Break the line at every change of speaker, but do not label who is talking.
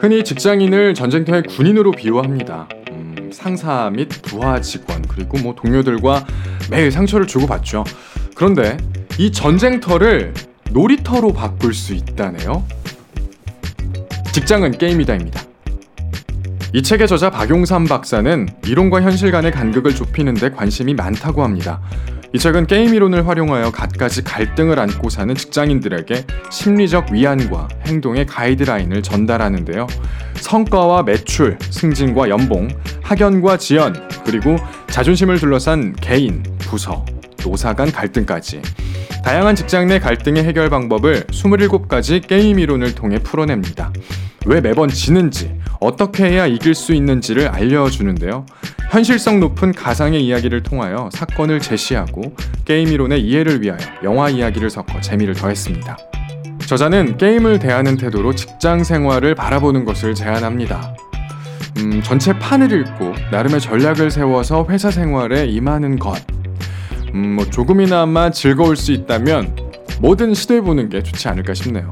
흔히 직장인을 전쟁터의 군인으로 비유합니다. 음, 상사 및 부하 직원 그리고 뭐 동료들과 매일 상처를 주고받죠. 그런데 이 전쟁터를 놀이터로 바꿀 수 있다네요. 직장은 게임이다입니다. 이 책의 저자 박용삼 박사는 이론과 현실 간의 간극을 좁히는데 관심이 많다고 합니다. 이 책은 게임 이론을 활용하여 갖가지 갈등을 안고 사는 직장인들에게 심리적 위안과 행동의 가이드라인을 전달하는데요. 성과와 매출, 승진과 연봉, 학연과 지연, 그리고 자존심을 둘러싼 개인, 부서, 노사 간 갈등까지 다양한 직장 내 갈등의 해결 방법을 27가지 게임 이론을 통해 풀어냅니다. 왜 매번 지는지, 어떻게 해야 이길 수 있는지를 알려주는데요. 현실성 높은 가상의 이야기를 통하여 사건을 제시하고 게임 이론의 이해를 위하여 영화 이야기를 섞어 재미를 더했습니다. 저자는 게임을 대하는 태도로 직장 생활을 바라보는 것을 제안합니다. 음, 전체 판을 읽고 나름의 전략을 세워서 회사 생활에 임하는 것. 음, 뭐 조금이나마 즐거울 수 있다면 뭐든 시도해보는 게 좋지 않을까 싶네요.